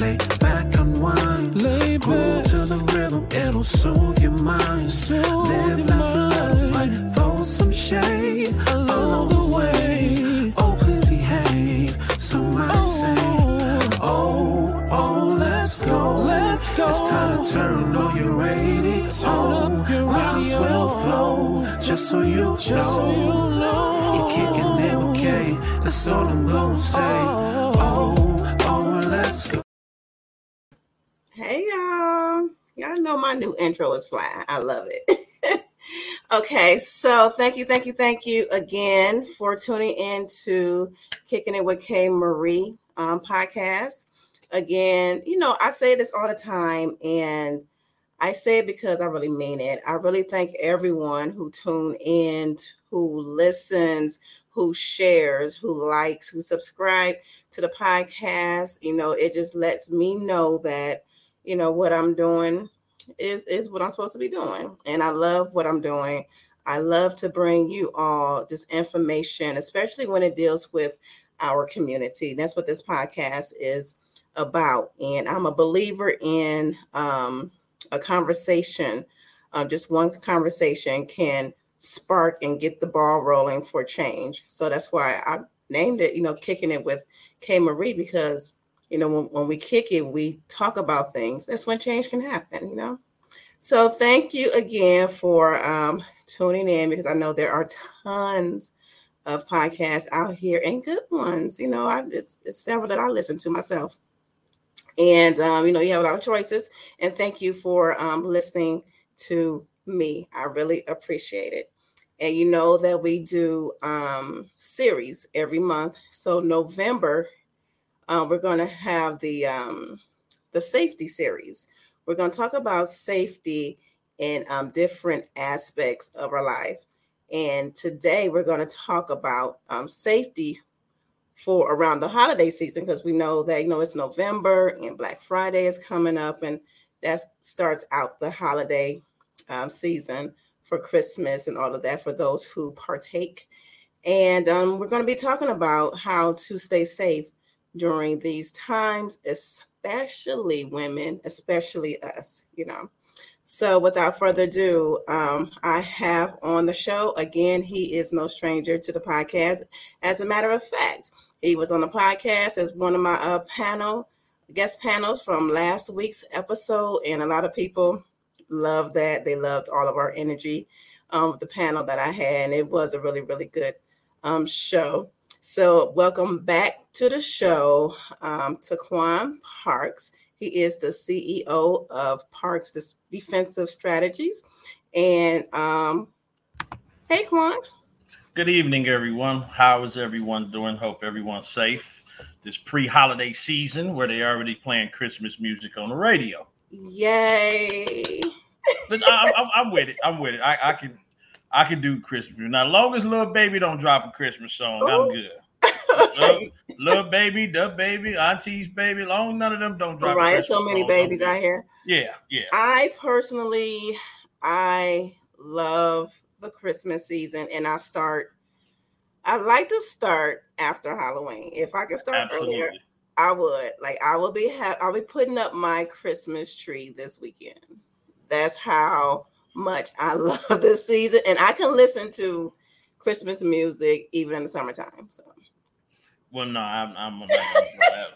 Lay back, unwind. Lay back. to the rhythm, it'll soothe your mind. Soothe Live, your mind. right? Throw some shade Along the way. Oh, please behave. Somebody Oh. say, Oh, oh, let's go. Let's go. It's time to turn on your radio. Turn up oh, your Rhymes radio. will flow. Just so you Just know. so you know. You're kicking it okay. That's all I'm gonna say. Oh, y'all. Know my new intro is fly. I love it. okay, so thank you, thank you, thank you again for tuning in to Kicking It with K Marie um, podcast. Again, you know, I say this all the time and I say it because I really mean it. I really thank everyone who tune in, who listens, who shares, who likes, who subscribe to the podcast. You know, it just lets me know that you know what I'm doing is is what I'm supposed to be doing, and I love what I'm doing. I love to bring you all this information, especially when it deals with our community. That's what this podcast is about, and I'm a believer in um, a conversation. Um, just one conversation can spark and get the ball rolling for change. So that's why I named it, you know, kicking it with K Marie because you know when, when we kick it we talk about things. That's when change can happen you know? So thank you again for um, tuning in because i know there are tons of podcasts out here and good ones you know I, it's, it's several that i listen to myself. And um, you know you have a lot of choices. And thank you for um, listening to me. I really appreciate it. And you know that we do um, series every month. So november uh, we're going to have the um, the safety series. We're going to talk about safety in um, different aspects of our life. And today we're going to talk about um, safety for around the holiday season because we know that you know it's November and Black Friday is coming up, and that starts out the holiday um, season for Christmas and all of that for those who partake. And um, we're going to be talking about how to stay safe during these times, especially women, especially us, you know. So, without further ado, um, I have on the show again, he is no stranger to the podcast. As a matter of fact, he was on the podcast as one of my uh, panel guest panels from last week's episode, and a lot of people loved that. They loved all of our energy um, the panel that I had, and it was a really, really good um, show. So, welcome back to the show, um, Taquan Parks. He is the CEO of Parks Defensive Strategies. And um, hey, Quan. Good evening, everyone. How is everyone doing? Hope everyone's safe. This pre-holiday season where they already playing Christmas music on the radio. Yay. But I, I, I'm with it. I'm with it. I, I can, I can do Christmas. Now, as long as little baby don't drop a Christmas song, I'm good. Little, little baby, the baby, auntie's baby. Long none of them don't drop. right, so many song, babies out here. Yeah, yeah. I personally, I love the Christmas season, and I start. I like to start after Halloween. If I could start earlier, I would. Like I will be. Ha- I'll be putting up my Christmas tree this weekend. That's how much I love this season, and I can listen to Christmas music even in the summertime. So Well, no, I'm I'm not gonna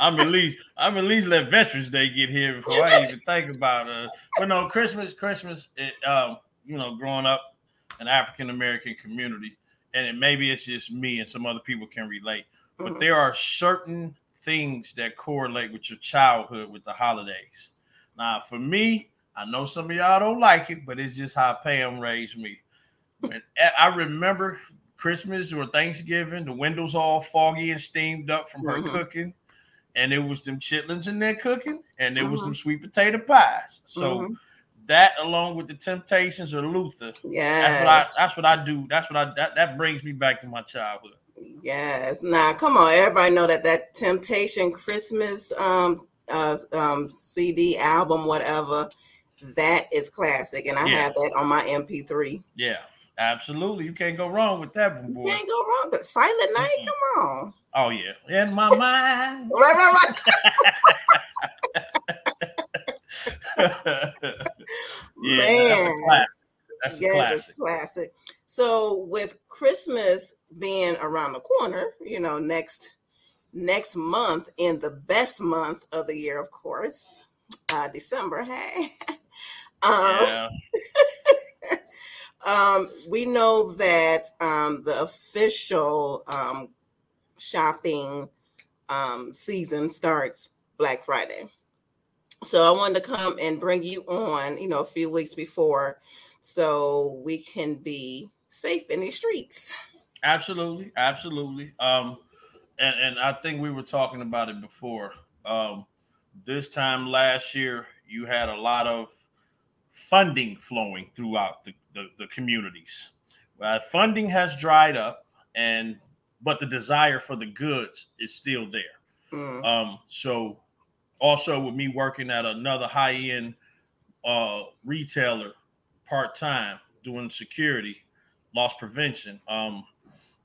I'm at least I'm at least let Veterans Day get here before I even think about it. But no, Christmas, Christmas. It, um, you know, growing up an African American community, and it, maybe it's just me and some other people can relate. But mhm. there are certain things that correlate with your childhood with the holidays. Now, for me, I know some of y'all don't like it, but it's just how Pam raised me. And I remember Christmas or Thanksgiving, the windows all foggy and steamed up from her Mhm. cooking, and it was them chitlins in there cooking, and it was Mhm. some sweet potato pies. So Mhm. that, along with the Temptations or Luther, that's what I yes, that's what I do. That's what I that, that brings me back to my childhood. yes. Now, come on, everybody know that that Temptation Christmas um uh um CD album, whatever, that is classic, and I Yeah. have that on my MP3. Yeah, absolutely. You can't go wrong with that one, You boy. can't go wrong. But Silent Night, Mm-mm. come on. Oh yeah, in my mind. Right, right, right. yeah, Man. that's a classic. That's a it's classic. So with Christmas being around the corner, you know, next next month in the best month of the year, of course, uh, December. Hey, um, Yeah. um, we know that um, the official um, shopping um, season starts Black Friday. So I wanted to come and bring you on, you know, a few weeks before, so we can be safe in these streets. Absolutely, absolutely. Um, and and I think we were talking about it before. Um, this time last year, you had a lot of funding flowing throughout the, the, the communities. Uh, funding has dried up, and but the desire for the goods is still there. Mm, Um, so also with me working at another high end uh, retailer part time doing security, loss prevention. Um,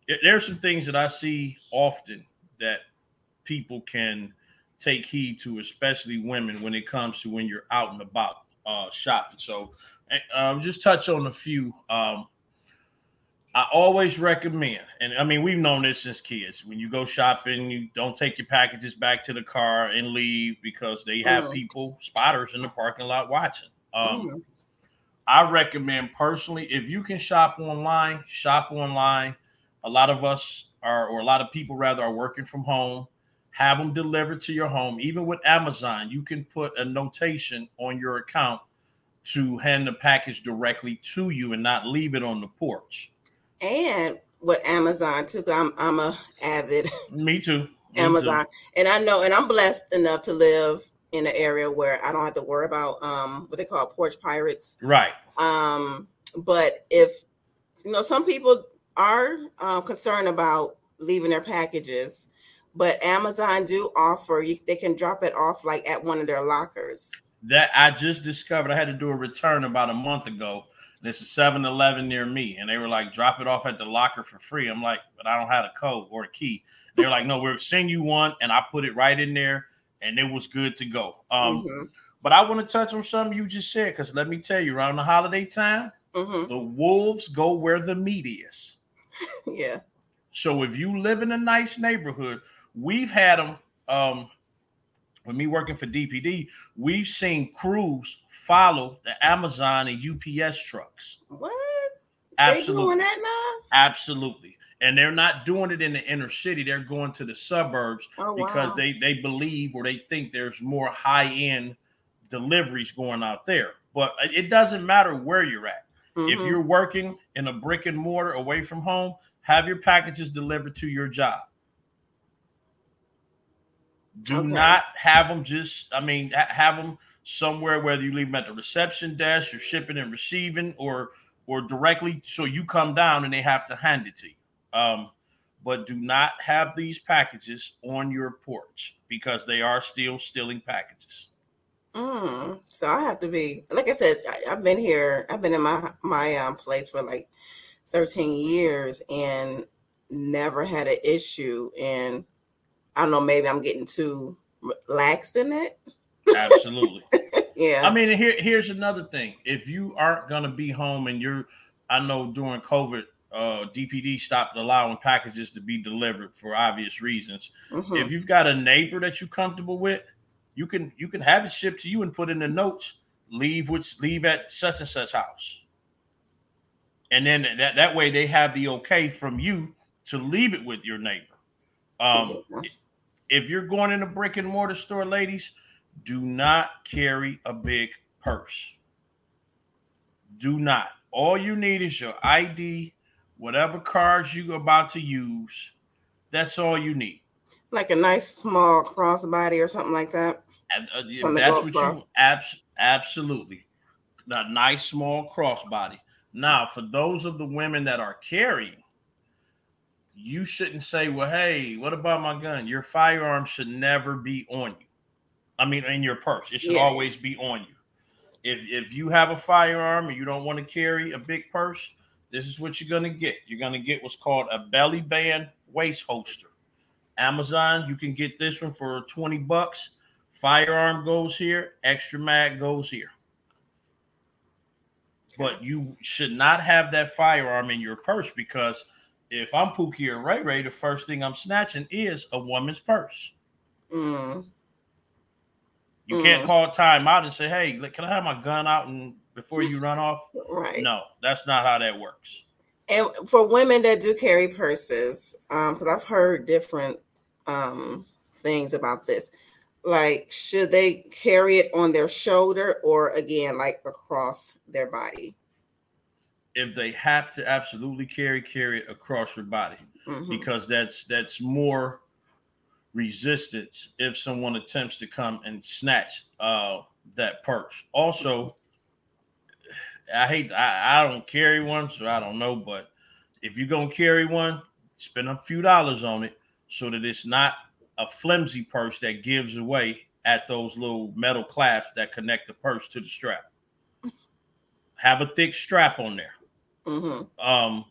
it, there's some things that I see often that people can take heed to, especially women, when it comes to when you're out and about uh, shopping. So, um, just touch on a few. Um, I always recommend, and I mean, we've known this since kids. When you go shopping, you don't take your packages back to the car and leave because they have Mm. people, spotters in the parking lot watching. Um, mm, I recommend personally, if you can shop online, shop online. A lot of us are, or a lot of people rather, are working from home. Have them delivered to your home. Even with Amazon, you can put a notation on your account to hand the package directly to you and not leave it on the porch. And with Amazon too, I'm I'm a avid Me too. Me too. Amazon, and I know, and I'm blessed enough to live in an area where I don't have to worry about um what they call porch pirates. Right. Um, but if you know, some people are um, concerned about leaving their packages, but Amazon do offer you they can drop it off like at one of their lockers. That I just discovered. I had to do a return about a month ago. There's a 7-Eleven near me, and they were like, "Drop it off at the locker for free." I'm like, "But I don't have a code or a key." They're like, "No, we'll send you one," and I put it right in there, and it was good to go. Um, Mhm, but I want to touch on something you just said because let me tell you, around the holiday time, mhm, the wolves go where the meat is. yeah. So if you live in a nice neighborhood, we've had them. Um, with me working for DPD, we've seen crews follow the Amazon and UPS trucks. What Absolutely, they doing that now? absolutely, and they're not doing it in the inner city. They're going to the suburbs? Oh because wow. they they believe or they think there's more high end deliveries going out there. But it doesn't matter where you're at. If Mhm. you're working in a brick and mortar away from home, have your packages delivered to your job. Do Okay. not have them just, I mean, have them somewhere, whether you leave them at the reception desk, or shipping and receiving, or or directly so you come down and they have to hand it to you. Um, but do not have these packages on your porch because they are still stealing packages. Mm, so I have to be like I said. I, I've been here. I've been in my my um, place for like thirteen years and never had an issue. And I don't know. Maybe I'm getting too relaxed in it. Absolutely. Yeah. I mean, here, here's another thing. If you aren't going to be home and you're, I know during COVID, uh, DPD stopped allowing packages to be delivered for obvious reasons. Mhm. If you've got a neighbor that you're comfortable with, you can you can have it shipped to you and put in the notes. Leave which leave at such and such house, and then that that way they have the okay from you to leave it with your neighbor. Um, Yeah. If you're going in a brick and mortar store, ladies, do not carry a big purse. Do not. All you need is your ID, whatever cards you're about to use. That's all you need. like a nice small crossbody or something like that. And, uh, that's what you abs- absolutely. A nice small crossbody. Now, for those of the women that are carrying, you shouldn't say, "Well, hey, what about my gun?" Your firearm should never be on you. I mean, in your purse. It should Yeah. always be on you. If if you have a firearm and you don't want to carry a big purse, this is what you're gonna get. You're gonna get what's called a belly band waist holster. Amazon, you can get this one for 20 bucks. Firearm goes here, extra mag goes here. But you should not have that firearm in your purse because if I'm Pookie or Ray Ray, the first thing I'm snatching is a woman's purse. Mm, You can't Mm. call time out and say, "Hey, can I have my gun out and before you run off?" right. No, that's not how that works. And for women that do carry purses, um, because I've heard different um things about this. Like, should they carry it on their shoulder or again, like across their body? If they have to absolutely carry, carry it across your body Mhm. because that's that's more resistance if someone attempts to come and snatch uh that purse. Also, I hate I, I don't carry one, so I don't know, but if you're gonna carry one, spend a few dollars on it so that it's not a flimsy purse that gives away at those little metal clasps that connect the purse to the strap. Have a thick strap on there. Mhm. Um,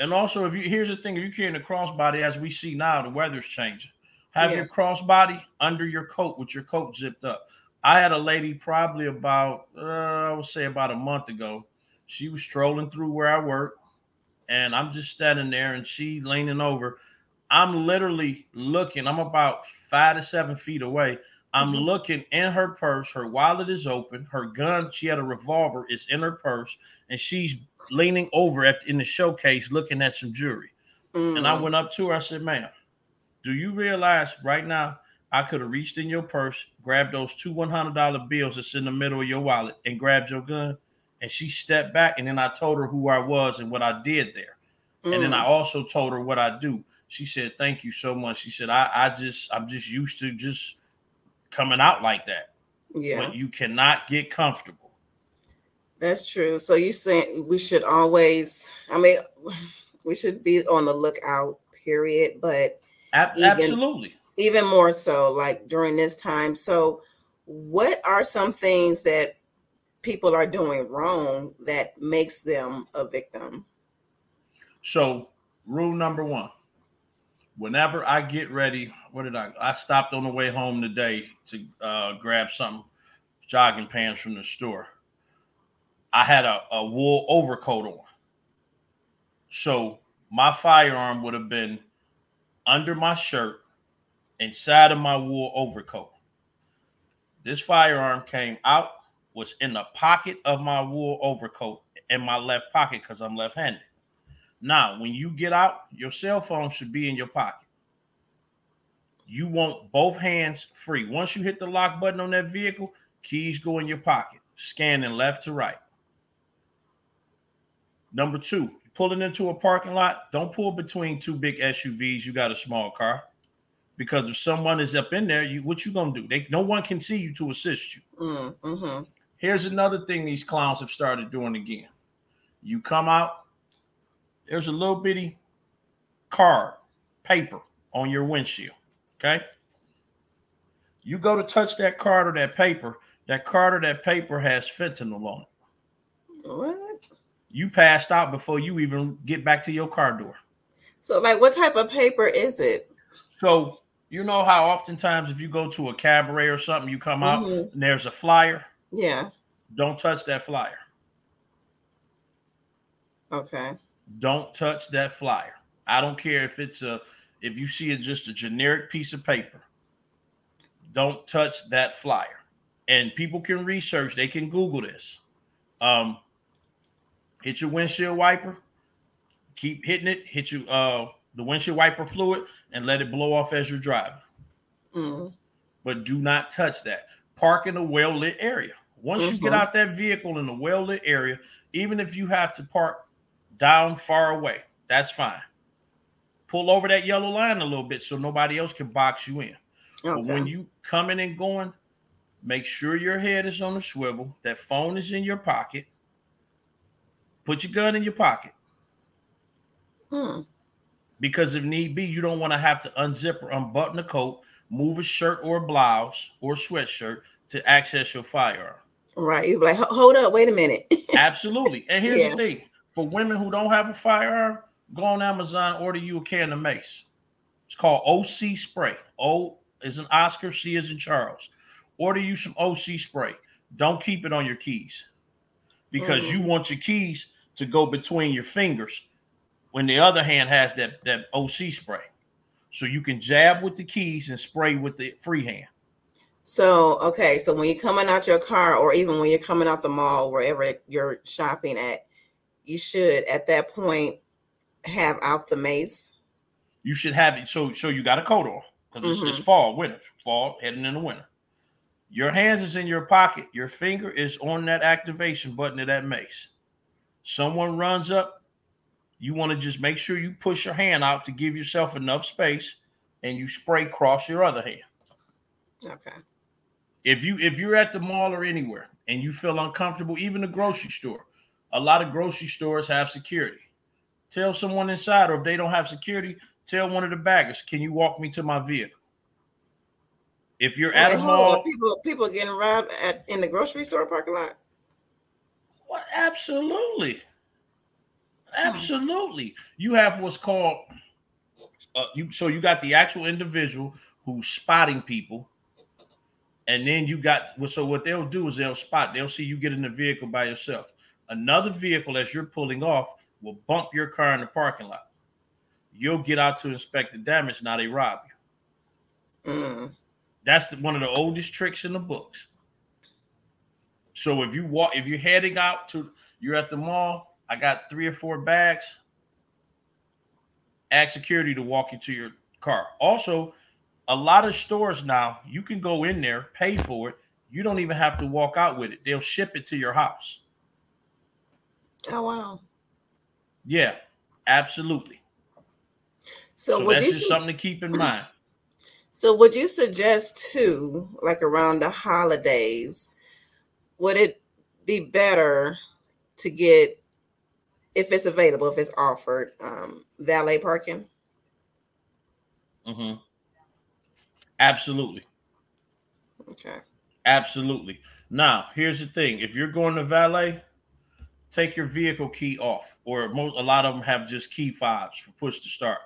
and also, if you here's the thing, if you're carrying a crossbody, as we see now, the weather's changing. Have your crossbody under your coat with your coat zipped up. I had a lady probably about, uh, I would say about a month ago. She was strolling through where I work, and I'm just standing there, and she leaning over. I'm literally looking. I'm about five to seven feet away. I'm Mhm. looking in her purse. Her wallet is open. Her gun, she had a revolver, is in her purse, and she's leaning over at in the showcase looking at some jewelry. And I Mm. went up to her. I said, "Ma'am, do you realize right now I could have reached in your purse, grabbed those two one hundred dollar bills that's in the middle of your wallet, and grabbed your gun?" And she stepped back, and then I told her who I was and what I did there. And then Mm. I also told her what I do. She said, "Thank you so much." She said, "I, I just, I'm just used to just coming out like that, yeah, but you cannot get comfortable." that's true. So you saying we should always, I mean, we should be on the lookout, period. But Ab- Even- absolutely. even more so like during this time. So, what are some things that people are doing wrong that makes them a victim? So, rule number one: whenever I get ready, what did I? I stopped on the way home today to uh, grab some jogging pants from the store. I had a, a wool overcoat on, so my firearm would have been under my shirt, inside of my wool overcoat. This firearm came out, was in the pocket of my wool overcoat in my left pocket because I'm left-handed. Now, when you get out, your cell phone should be in your pocket. You want both hands free. Once you hit the lock button on that vehicle, keys go in your pocket, scanning left to right. Number two, pulling into a parking lot, don't pull between two big SUVs. You got a small car. Because if someone is up in there, you what you gonna do? They no one can see you to assist you. Mm, hmm Here's another thing these clowns have started doing again. You come out, there's a little bitty card, paper on your windshield. Okay. You go to touch that card or that paper, that card or that paper has fentanyl on it. What? You passed out before you even get back to your car door. So, like, what type of paper is it? So, you know how oftentimes if you go to a cabaret or something, you come out Mhm. and there's a flyer. Yeah. Don't touch that flyer. Okay. Don't touch that flyer. I don't care if it's a if you see it just a generic piece of paper. Don't touch that flyer. And people can research, they can Google this. Um hit your windshield wiper, keep hitting it, hit you uh the windshield wiper fluid and let it blow off as you're driving. Mm, But do not touch that. Park in a well-lit area. Once you get Mhm. out that vehicle in a well-lit area, even if you have to park down far away, that's fine. Pull over that yellow line a little bit so nobody else can box you in. But when you coming and going, make sure your head is on the swivel. That phone is in your pocket. Put your gun in your pocket Hmm. because if need be, you don't want to have to unzip or unbutton the coat, move a shirt or a blouse or sweatshirt to access your firearm. Right. You're like, hold up, wait a minute. Absolutely. And here's Yeah. the thing: for women who don't have a firearm, go on Amazon, order you a can of mace. It's called OC spray. O is an Oscar, C is in Charles. Order you some OC spray. Don't keep it on your keys because Mhm. you want your keys to go between your fingers when the other hand has that, that OC spray. So you can jab with the keys and spray with the free hand. So, okay, so when you're coming out your car, or even when you're coming out the mall, wherever you're shopping at, you should at that point have out the mace. You should have it. So so you got a coat on because it's, it's Mhm. fall, winter, fall heading into winter. Your hands is in your pocket. Your finger is on that activation button of that mace. Someone runs up. You want to just make sure you push your hand out to give yourself enough space, and you spray cross your other hand. Okay. if you if you're at the mall or anywhere and you feel uncomfortable, even the grocery store, a lot of grocery stores have security. Tell someone inside, or if they don't have security, tell one of the baggers, "Can you walk me to my vehicle?" If you're at Wait, a mall, people people getting robbed at in the grocery store parking lot. what? Absolutely, absolutely. You have what's called uh, you. So you got the actual individual who's spotting people, and then you got well, so what they'll do is they'll spot. They'll see you get in the vehicle by yourself. Another vehicle as you're pulling off will bump your car in the parking lot. You'll get out to inspect the damage. Now they rob you. Mm. That's the, one of the oldest tricks in the books. So if you walk, if you're heading out to, you're at the mall. I got three or four bags. Ask security to walk you to your car. Also, a lot of stores now you can go in there, pay for it. You don't even have to walk out with it. They'll ship it to your house. Oh wow. Yeah, absolutely. So, So, would that's you just su- something to keep in mind. so would you suggest too, like around the holidays, would it be better to get if it's available, if it's offered, um, valet parking? hmm Absolutely. Okay. Absolutely. Now, here's the thing: if you're going to valet, take your vehicle key off, or most a lot of them have just key fobs for push to start.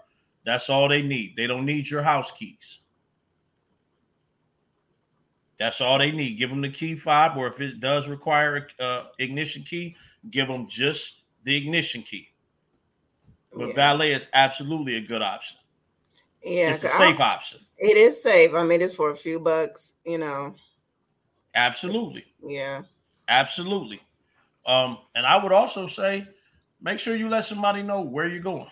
That's all they need. They don't need your house keys. That's all they need. Give them the key fob, or if it does require a uh, ignition key, give them just the ignition key. But Yeah. valet is absolutely a good option. Yeah, it's a 'cause I- safe option. it is safe. I mean, it's for a few bucks, you know. Absolutely. Yeah. Absolutely. Um, and I would also say, make sure you let somebody know where you're going.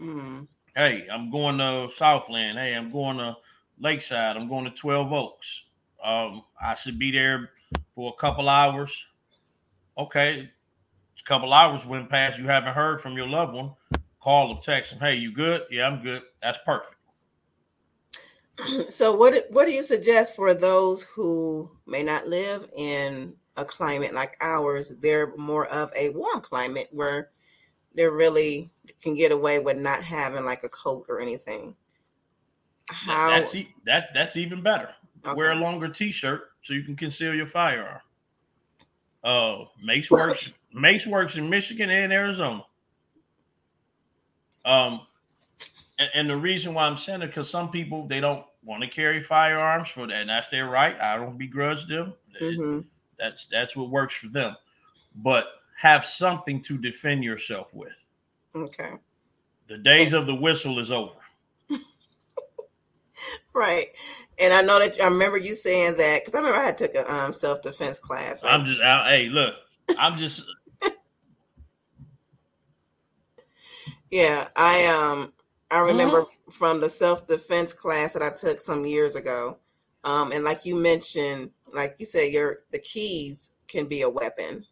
Mm. Hey, I'm going to Southland. Hey, I'm going to Lakeside. I'm going to 12 Oaks. Um, I should be there for a couple hours. Okay. A couple hours went past. You haven't heard from your loved one. Call them, text them. Hey, you good? Yeah, I'm good. That's perfect. So, what what do you suggest for those who may not live in a climate like ours? They're more of a warm climate where they really can get away with not having like a coat or anything. How? That's e- that's that's even better. Wear a longer t-shirt so you can conceal your firearm. Uh, Mace works. Mace works in Michigan and Arizona. Um, and, and the reason why I'm saying it because some people they don't want to carry firearms for that, and that's their right. I don't begrudge them. Mhm. That's that's what works for them. But have something to defend yourself with. Okay. The days of the whistle is over. Right. And I know that I remember you saying that because I remember I had took a um, self defense class. I'm just out. Hey, look, I'm just Yeah, I um I remember Mm-hmm. from the self defense class that I took some years ago. Um and like you mentioned, like you said your the keys can be a weapon.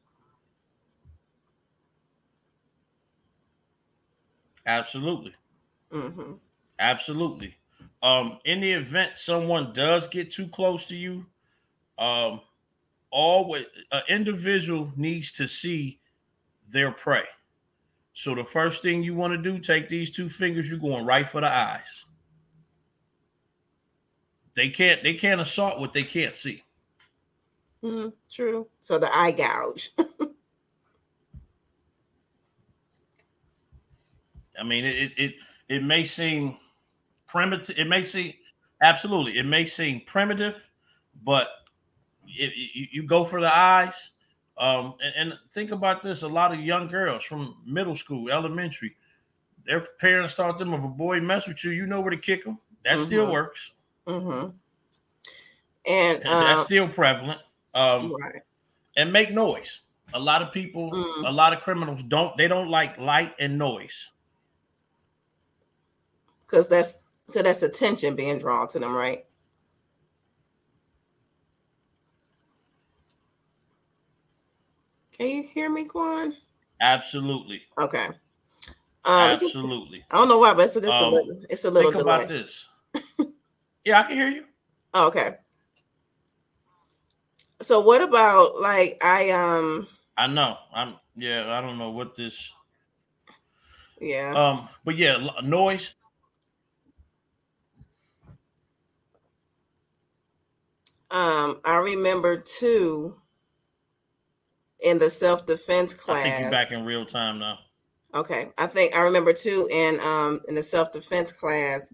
absolutely. hmm Absolutely. Um, in the event someone does get too close to you, um, always an individual needs to see their prey. So the first thing you want to do, take these two fingers, you're going right for the eyes. They can't they can't assault what they can't see. Hmm True. So the eye gouge. I mean, it it it, may seem primitive. It may seem absolutely. It may seem primitive, but it, it, you go for the eyes. Um, and, and think about this: a lot of young girls from middle school, elementary, their parents taught them if a boy mess with you, you know where to kick them. That still Mhm. works. Mm-hmm. And That's um, still prevalent. Um, right. and make noise. A lot of people, Mm. a lot of criminals don't. They don't like light and noise. Because that's because that's attention being drawn to them, right? Can you hear me, Quan? Absolutely, Okay. Um, absolutely. I don't know why, but it's, it's a Um, little, it's a little Think delay. about this. yeah, I can hear you. Oh, okay. So what about like I um I know. I'm. Yeah, I don't know what this. yeah Um, but yeah, noise. um I remember too in the self defense class. I think you're back in real time now. Okay, I think I remember too in um in the self defense class,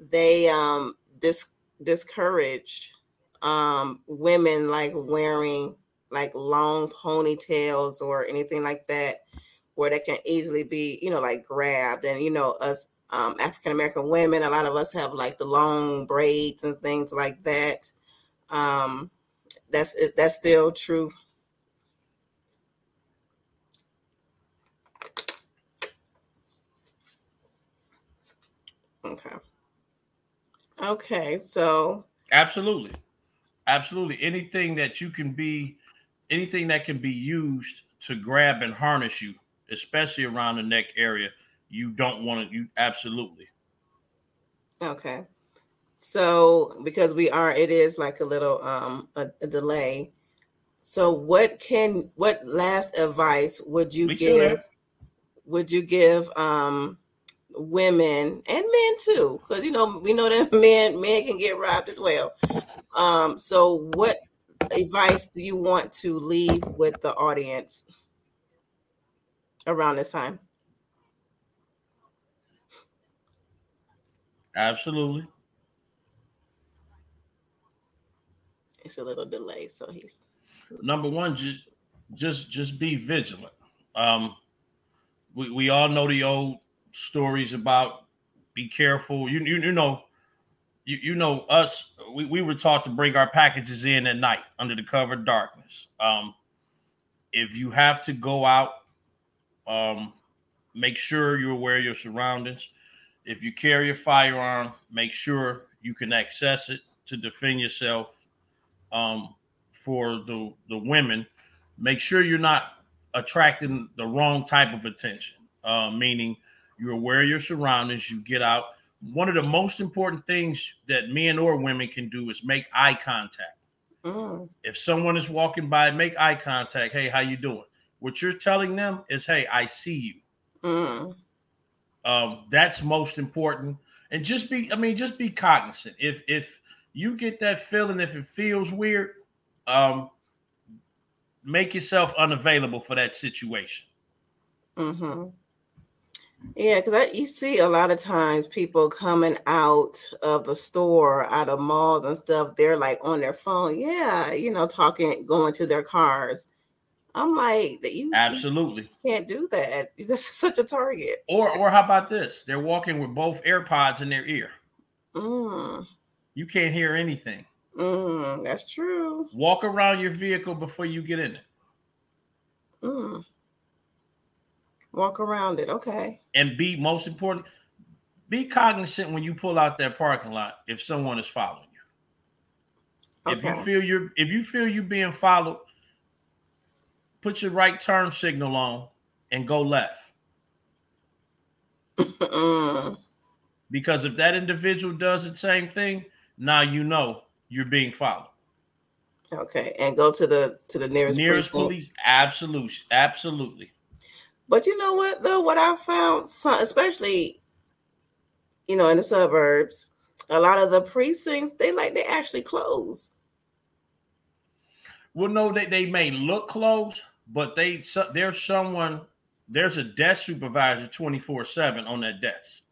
they um dis- discouraged um women like wearing like long ponytails or anything like that, where they can easily be you know like grabbed and you know us um African American women, a lot of us have like the long braids and things like that. Um, that's that's still true. Okay. Okay, so Absolutely, absolutely. Anything that you can be, anything that can be used to grab and harness you, especially around the neck area, you don't want to. You absolutely. okay. So because we are it is like a little um a, a delay. So what can what last advice would you We give would you give um women and men too because you know we know that men men can get robbed as well. Um so what advice do you want to leave with the audience around this time? Absolutely. it's a little delay so he's number one just just just be vigilant. Um we, we all know the old stories about be careful. You you, you know you, you know us we, we were taught to bring our packages in at night under the cover of darkness. Um if you have to go out um make sure you're aware of your surroundings. If you carry a firearm make sure you can access it to defend yourself um for the the women. Make sure you're not attracting the wrong type of attention uh, meaning you're aware of your surroundings you get out. One of the most important things that men or women can do is make eye contact. Mm, if someone is walking by make eye contact. Hey how you doing? What you're telling them is hey i see you. Mm, um, that's most important. And just be i mean just be cognizant. If if you get that feeling if it feels weird um, make yourself unavailable for that situation. Hmm Yeah, because I you see a lot of times people coming out of the store, out of malls and stuff, they're like on their phone. Yeah, you know, talking, going to their cars. I'm like, that you, you absolutely can't do that. That's such a target. or or how about this they're walking with both airpods in their ear Mm, you can't hear anything mm, that's true. walk around your vehicle before you get in it Mm. Walk around it. Okay. and be most important be cognizant when you pull out that parking lot if someone is following you if you feel you're if you feel you're being followed put your right turn signal on and go left because if that individual does the same thing now you know you're being followed okay. And go to the to the nearest, nearest precinct. police absolutely absolutely But you know what though? What I found, some, especially, you know, in the suburbs, a lot of the precincts they like they actually close. well no they, they may look close but they so, there's someone there's a desk supervisor 24 7 on that desk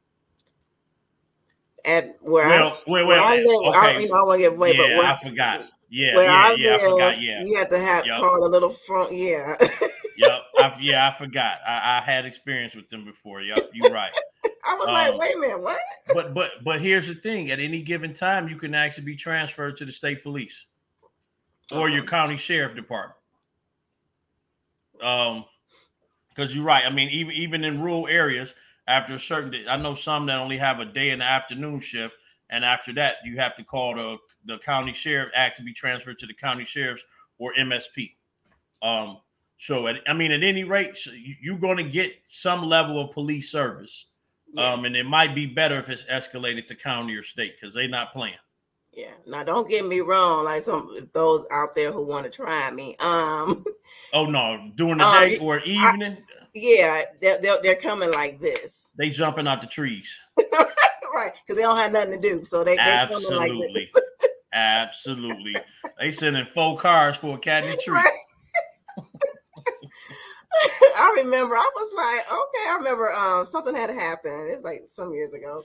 at where Well, s- wait, where wait, I live, I, okay. you know, I want to give away, but where, I forgot. Yeah, where yeah, I yeah, I forgot. Yeah, you have to have Yup. call a little front. Yeah, yep. I, yeah, I forgot. I, I had experience with them before. Yep, you're right. I was Um, like, wait a minute, what? But but but here's the thing: at any given time, you can actually be transferred to the state police or your Uh-huh. county sheriff department. Um, because you're right. I mean, even even in rural areas, after a certain, day, I know some that only have a day and afternoon shift, and after that, you have to call the the county sheriff, ask to be transferred to the county sheriff's or MSP. Um, so at, I mean, at any rate, you're going to get some level of police service. Yeah, Um, and it might be better if it's escalated to county or state because they're not playing. yeah. Now, don't get me wrong. Like some those out there who want to try me. Um, Oh no, during the Um, day or evening, yeah, they're, they're they're coming like this, they jumping out the trees. right? Because they don't have nothing to do, so they they coming like Absolutely, this. absolutely. They sending four cars for a cat in the tree. I remember I was like, okay, I remember um something had happened. It was like some years ago.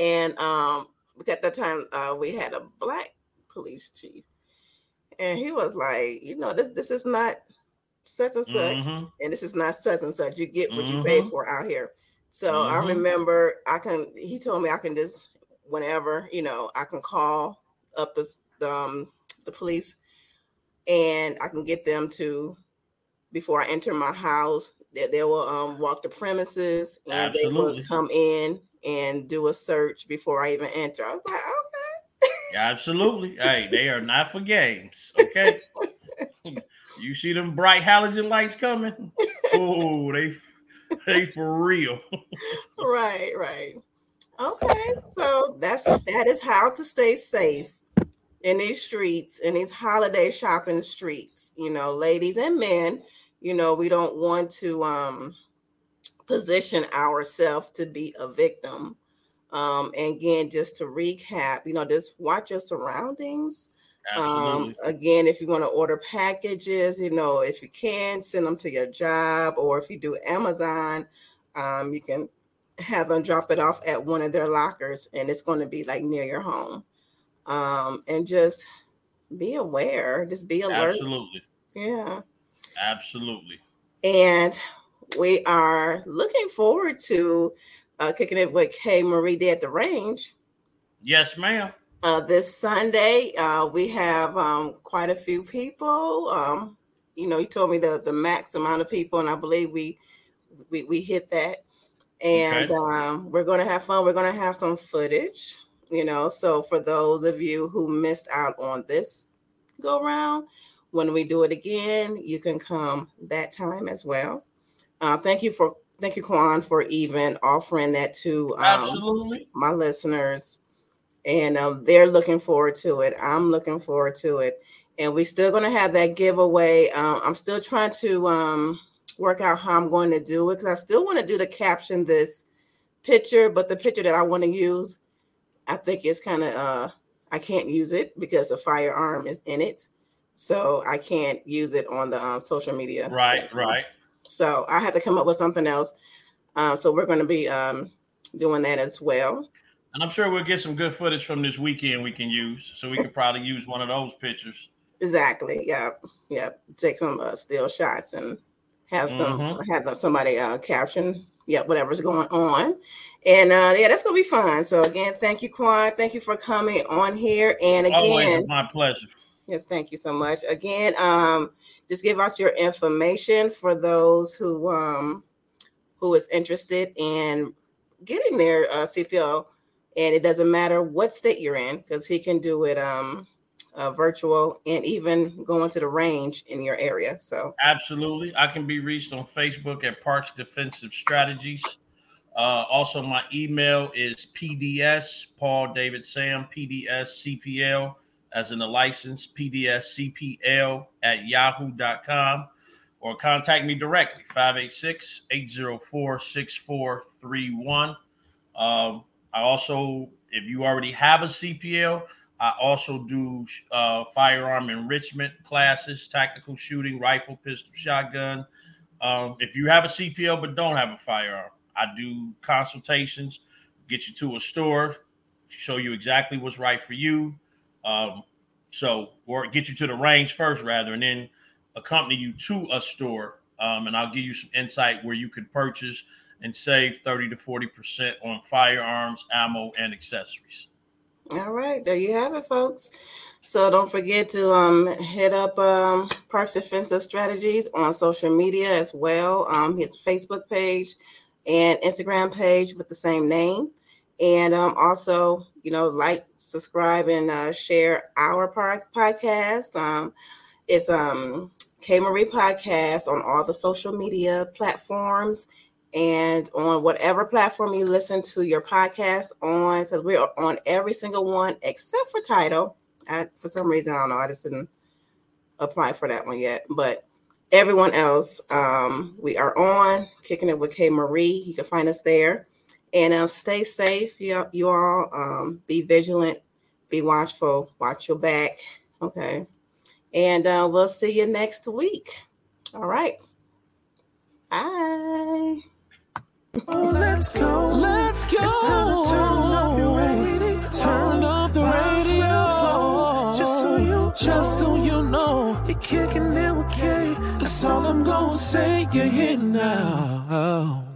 And um at that time uh we had a black police chief. And he was like, you know, this this is not such and such, Mhm. and this is not such and such. You get what you pay Mhm. for out here. So I Mhm. remember I can he told me I can just whenever, you know, I can call up the um, the police and I can get them to before I enter my house that they will um walk the premises and they will come in and do a search before I even enter. I was like, okay. Absolutely. hey, they are not for games. Okay. you see them bright halogen lights coming? Oh, they they for real. right, right. Okay, so that's that is how to stay safe in these streets, in these holiday shopping streets. You know, ladies and men. You know, we don't want to um, position ourselves to be a victim. Um, and again, just to recap, you know, just watch your surroundings. Um, again, if you want to order packages, you know, if you can send them to your job, or if you do Amazon, um, you can have them drop it off at one of their lockers, and it's going to be like near your home. Um, and just be aware, just be alert. Absolutely. Yeah. Absolutely. And we are looking forward to uh, kicking it with K Marie Day at the range. Yes, ma'am. Uh, this Sunday, uh, we have um, quite a few people. Um, you know, you told me the the max amount of people, and I believe we we, we hit that. And Okay. um, we're going to have fun. We're going to have some footage. You know, so for those of you who missed out on this go round, when we do it again, you can come that time as well. Uh, thank you for thank you, Quan, for even offering that to um, my listeners. And um, they're looking forward to it. I'm looking forward to it. And we're still going to have that giveaway. Um, i'm still trying to um, work out how i'm going to do it because i still want to do the caption this picture but the picture that i want to use i think it's kind of uh, i can't use it because a firearm is in it so i can't use it on the um, social media Right, platforms. right. so i had to come up with something else uh, so we're going to be um, doing that as well And I'm sure we'll get some good footage from this weekend we can use. So we could probably use one of those pictures. Exactly. Yeah. Yeah. Take some uh, still shots and have some Mhm. have somebody uh, caption. Yeah, whatever's going on, and uh, yeah, that's gonna be fun. So again, thank you, Quan. Thank you for coming on here. And again, it's my pleasure. yeah, thank you so much. Again, um, just give out your information for those who um who is interested in getting their uh, CPL, and it doesn't matter what state you're in because he can do it um uh, virtual and even going to the range in your area. So Absolutely. I can be reached on Facebook at Parks Defensive Strategies. Uh, also, my email is PDS, Paul David Sam, PDS CPL, as in the license, PDS CPL at yahoo.com, or contact me directly, 586 804 6431. Um, I also, if you already have a CPL, I also do uh, firearm enrichment classes, tactical shooting, rifle, pistol, shotgun. Um, if you have a CPL but don't have a firearm, I do consultations, get you to a store, show you exactly what's right for you. Um, so, or get you to the range first, rather, and then accompany you to a store. Um, and I'll give you some insight where you can purchase and save 30 to 40% on firearms, ammo, and accessories. All right, there you have it, folks. So don't forget to um, hit up um, Parks Defensive Strategies on social media as well. Um, his Facebook page and Instagram page with the same name, and um, also you know like, subscribe, and uh, share our podcast. Um, it's um K Marie Podcast on all the social media platforms and on whatever platform you listen to your podcast on, because we are on every single one except for Tidal. For some reason, I don't know. I just didn't apply for that one yet, but everyone else, um, we are on kicking it with K Marie. You can find us there, and um, stay safe. You, you all um, be vigilant, be watchful, watch your back. Okay, and uh, we'll see you next week. All right. Bye. Oh, let's go. Let's go. It's time to turn up your radio. Turn up the radio. Just so you, just so you know, you're kicking it with K. That's all I'm gonna say. You're here now.